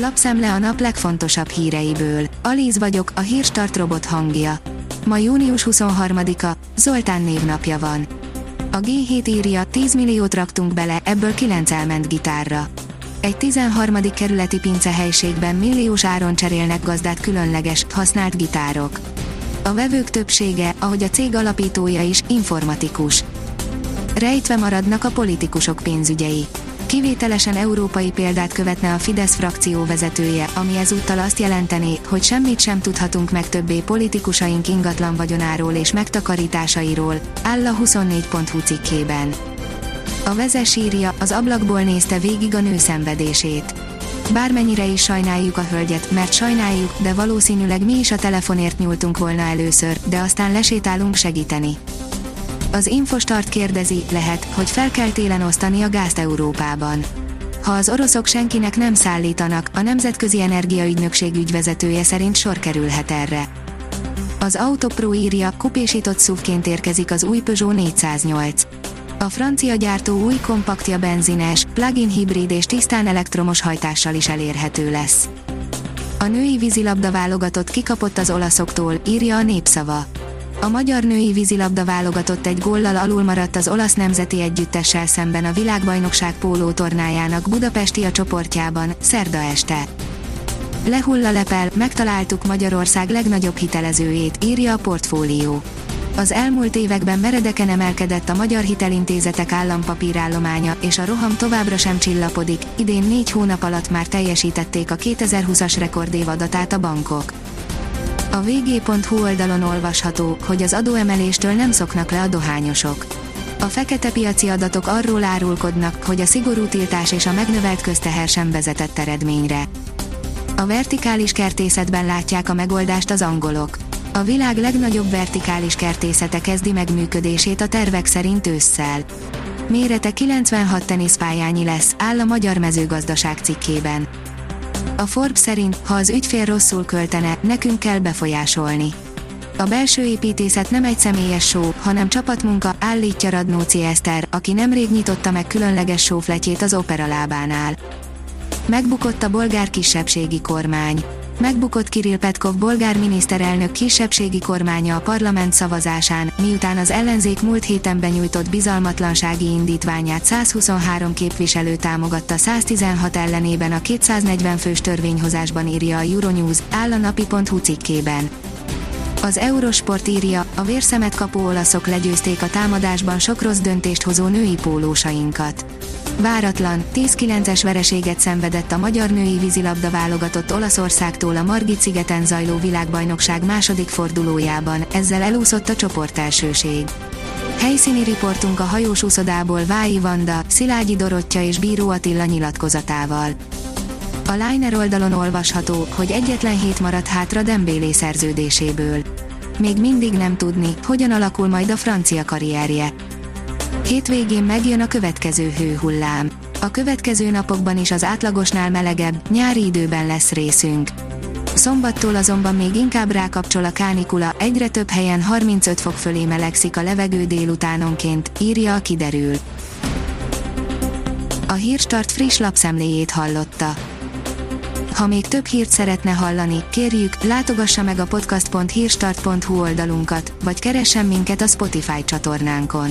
Lapszemle a nap legfontosabb híreiből. Alíz vagyok, a hírstart robot hangja. Ma június 23-a, Zoltán névnapja van. A G7 írja, 10 milliót raktunk bele, ebből 9 elment gitárra. Egy 13. kerületi pince helységben milliós áron cserélnek gazdát különleges, használt gitárok. A vevők többsége, ahogy a cég alapítója is, informatikus. Rejtve maradnak a politikusok pénzügyei. Kivételesen európai példát követne a Fidesz frakció vezetője, ami ezúttal azt jelenteni, hogy semmit sem tudhatunk meg többé politikusaink ingatlan vagyonáról és megtakarításairól, áll a 24.hu cikkében. A vezes írja, az ablakból nézte végig a nő szenvedését. Bármennyire is sajnáljuk a hölgyet, mert sajnáljuk, de valószínűleg mi is a telefonért nyúltunk volna először, de aztán lesétálunk segíteni. Az Infostart kérdezi, lehet, hogy fel kell télen osztani a gázt Európában. Ha az oroszok senkinek nem szállítanak, a Nemzetközi Energiaügynökség ügyvezetője szerint sor kerülhet erre. Az Autopro írja, kupésított szuvként érkezik az új Peugeot 408. A francia gyártó új kompaktja benzines, plug-in hibrid és tisztán elektromos hajtással is elérhető lesz. A női vízilabda válogatott kikapott az olaszoktól, írja a népszava. A magyar női vízilabda válogatott egy góllal alul maradt az olasz nemzeti együttessel szemben a világbajnokság póló tornájának Budapesti a csoportjában, szerda este. Lehull a lepel, megtaláltuk Magyarország legnagyobb hitelezőjét, írja a portfólió. Az elmúlt években meredeken emelkedett a magyar hitelintézetek állampapírállománya, és a roham továbbra sem csillapodik, idén négy hónap alatt már teljesítették a 2020-as rekordév adatát a bankok. A vg.hu oldalon olvasható, hogy az adóemeléstől nem szoknak le a dohányosok. A fekete piaci adatok arról árulkodnak, hogy a szigorú tiltás és a megnövelt közteher sem vezetett eredményre. A vertikális kertészetben látják a megoldást az angolok. A világ legnagyobb vertikális kertészete kezdi meg működését a tervek szerint ősszel. Mérete 96 teniszpályányi lesz, áll a Magyar Mezőgazdaság cikkében. A Forbes szerint, ha az ügyfél rosszul költene, nekünk kell befolyásolni. A belső építészet nem egy személyes show, hanem csapatmunka, állítja Radnóci Eszter, aki nemrég nyitotta meg különleges sófletjét az opera lábánál. Megbukott a bolgár kisebbségi kormány. Megbukott Kirill Petkov bolgár miniszterelnök kisebbségi kormánya a parlament szavazásán, miután az ellenzék múlt héten benyújtott bizalmatlansági indítványát 123 képviselő támogatta 116 ellenében a 240 fős törvényhozásban írja a Euronews, áll a napi.hu cikkében. Az Eurosport írja, a vérszemet kapó olaszok legyőzték a támadásban sok rossz döntést hozó női pólósainkat. Váratlan, 10-9-es vereséget szenvedett a magyar női vízilabda válogatott Olaszországtól a Margit szigeten zajló világbajnokság második fordulójában, ezzel elúszott a csoportelsőség. Helyszíni riportunk a hajós úszodából Vái Vanda, Szilágyi Dorottya és Bíró Attila nyilatkozatával. A Liner oldalon olvasható, hogy egyetlen hét maradt hátra Dembélé szerződéséből. Még mindig nem tudni, hogyan alakul majd a francia karrierje. Hétvégén megjön a következő hőhullám. A következő napokban is az átlagosnál melegebb, nyári időben lesz részünk. Szombattól azonban még inkább rákapcsol a kánikula, egyre több helyen 35 fok fölé melegszik a levegő délutánonként, írja a kiderül. A Hírstart friss lapszemléjét hallotta. Ha még több hírt szeretne hallani, kérjük, látogassa meg a podcast.hírstart.hu oldalunkat, vagy keressen minket a Spotify csatornánkon.